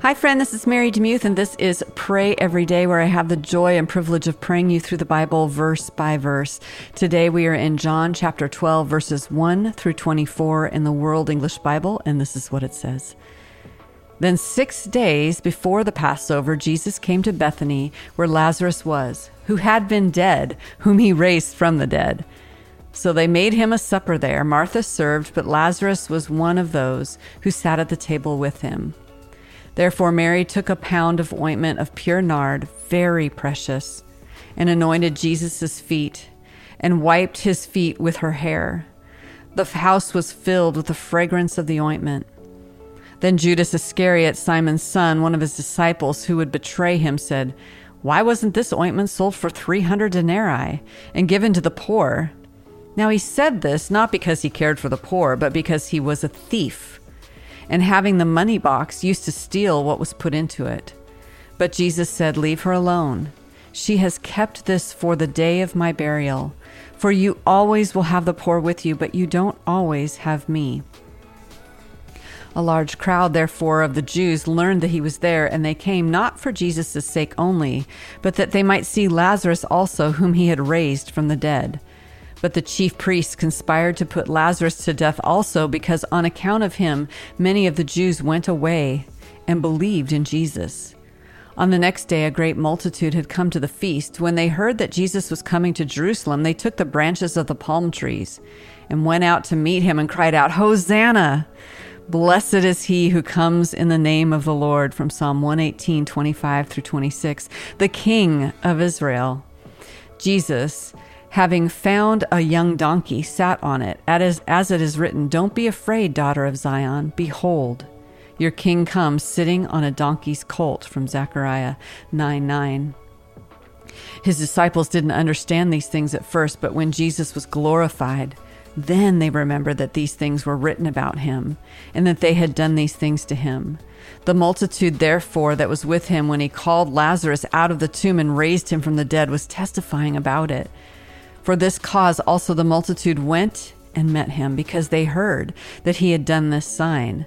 Hi, friend. This is Mary DeMuth, and this is Pray Every Day, where I have the joy and privilege of praying you through the Bible verse by verse. Today we are in John chapter 12, verses 1 through 24 in the World English Bible, and this is what it says. Then, six days before the Passover, Jesus came to Bethany, where Lazarus was, who had been dead, whom he raised from the dead. So they made him a supper there. Martha served, but Lazarus was one of those who sat at the table with him. Therefore, Mary took a pound of ointment of pure nard, very precious, and anointed Jesus' feet, and wiped his feet with her hair. The house was filled with the fragrance of the ointment. Then Judas Iscariot, Simon's son, one of his disciples who would betray him, said, Why wasn't this ointment sold for 300 denarii and given to the poor? Now he said this not because he cared for the poor, but because he was a thief and having the money box used to steal what was put into it. But Jesus said, Leave her alone. She has kept this for the day of my burial. For you always will have the poor with you, but you don't always have me. A large crowd, therefore, of the Jews learned that he was there, and they came not for Jesus' sake only, but that they might see Lazarus also, whom he had raised from the dead. But the chief priests conspired to put Lazarus to death also, because on account of him, many of the Jews went away and believed in Jesus. On the next day, a great multitude had come to the feast. When they heard that Jesus was coming to Jerusalem, they took the branches of the palm trees and went out to meet him and cried out, Hosanna! Blessed is he who comes in the name of the Lord, from Psalm 118, 25 through 26, the King of Israel. Jesus, having found a young donkey, sat on it, as, as it is written, Don't be afraid, daughter of Zion. Behold, your king comes sitting on a donkey's colt, from Zechariah 9 9. His disciples didn't understand these things at first, but when Jesus was glorified, then they remembered that these things were written about him, and that they had done these things to him. The multitude, therefore, that was with him when he called Lazarus out of the tomb and raised him from the dead was testifying about it. For this cause also the multitude went and met him, because they heard that he had done this sign.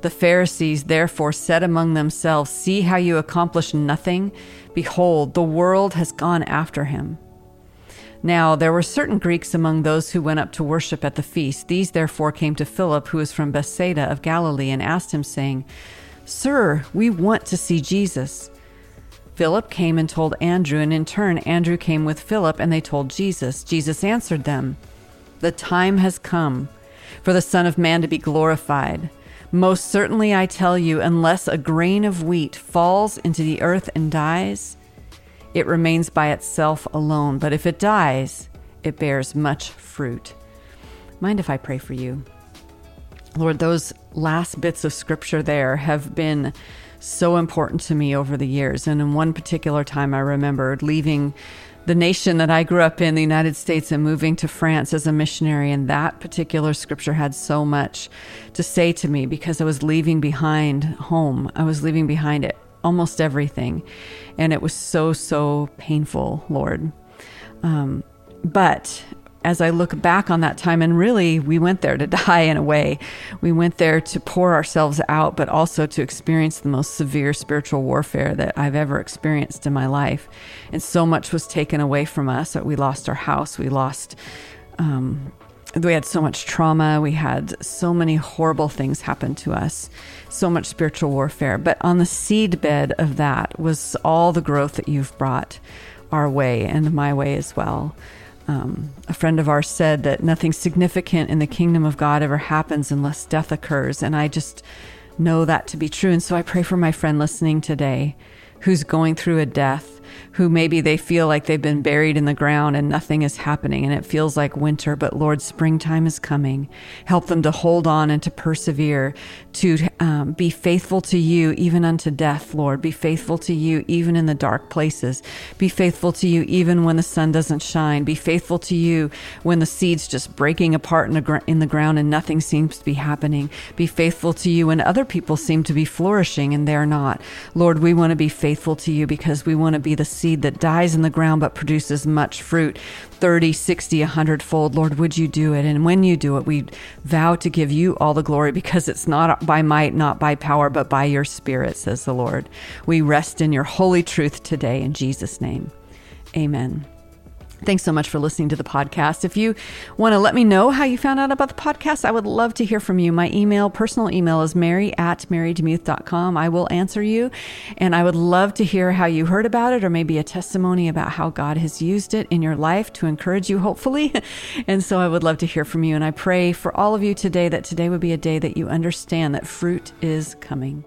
The Pharisees therefore said among themselves, See how you accomplish nothing? Behold, the world has gone after him. Now there were certain Greeks among those who went up to worship at the feast. These therefore came to Philip, who was from Bethsaida of Galilee, and asked him, saying, Sir, we want to see Jesus. Philip came and told Andrew, and in turn, Andrew came with Philip, and they told Jesus. Jesus answered them, The time has come for the Son of Man to be glorified. Most certainly, I tell you, unless a grain of wheat falls into the earth and dies, it remains by itself alone. But if it dies, it bears much fruit. Mind if I pray for you? Lord, those last bits of scripture there have been so important to me over the years. And in one particular time, I remembered leaving the nation that I grew up in, the United States, and moving to France as a missionary. And that particular scripture had so much to say to me because I was leaving behind home. I was leaving behind it almost everything. And it was so, so painful, Lord. Um, but as I look back on that time, and really, we went there to die in a way. We went there to pour ourselves out, but also to experience the most severe spiritual warfare that I've ever experienced in my life. And so much was taken away from us that we lost our house, we lost. Um, we had so much trauma. We had so many horrible things happen to us, so much spiritual warfare. But on the seed bed of that was all the growth that you've brought our way and my way as well. Um, a friend of ours said that nothing significant in the kingdom of God ever happens unless death occurs. And I just know that to be true. And so I pray for my friend listening today who's going through a death who maybe they feel like they've been buried in the ground and nothing is happening and it feels like winter, but Lord, springtime is coming. Help them to hold on and to persevere, to um, be faithful to you even unto death, Lord. Be faithful to you even in the dark places. Be faithful to you even when the sun doesn't shine. Be faithful to you when the seed's just breaking apart in the, gr- in the ground and nothing seems to be happening. Be faithful to you when other people seem to be flourishing and they're not. Lord, we want to be faithful to you because we want to be the seed that dies in the ground but produces much fruit 30, 60, 100 fold. Lord, would you do it? And when you do it, we vow to give you all the glory because it's not by might, not by power, but by your spirit, says the Lord. We rest in your holy truth today in Jesus' name. Amen. Thanks so much for listening to the podcast. If you want to let me know how you found out about the podcast, I would love to hear from you. My email, personal email is mary at marydemuth.com. I will answer you. And I would love to hear how you heard about it or maybe a testimony about how God has used it in your life to encourage you, hopefully. and so I would love to hear from you. And I pray for all of you today that today would be a day that you understand that fruit is coming.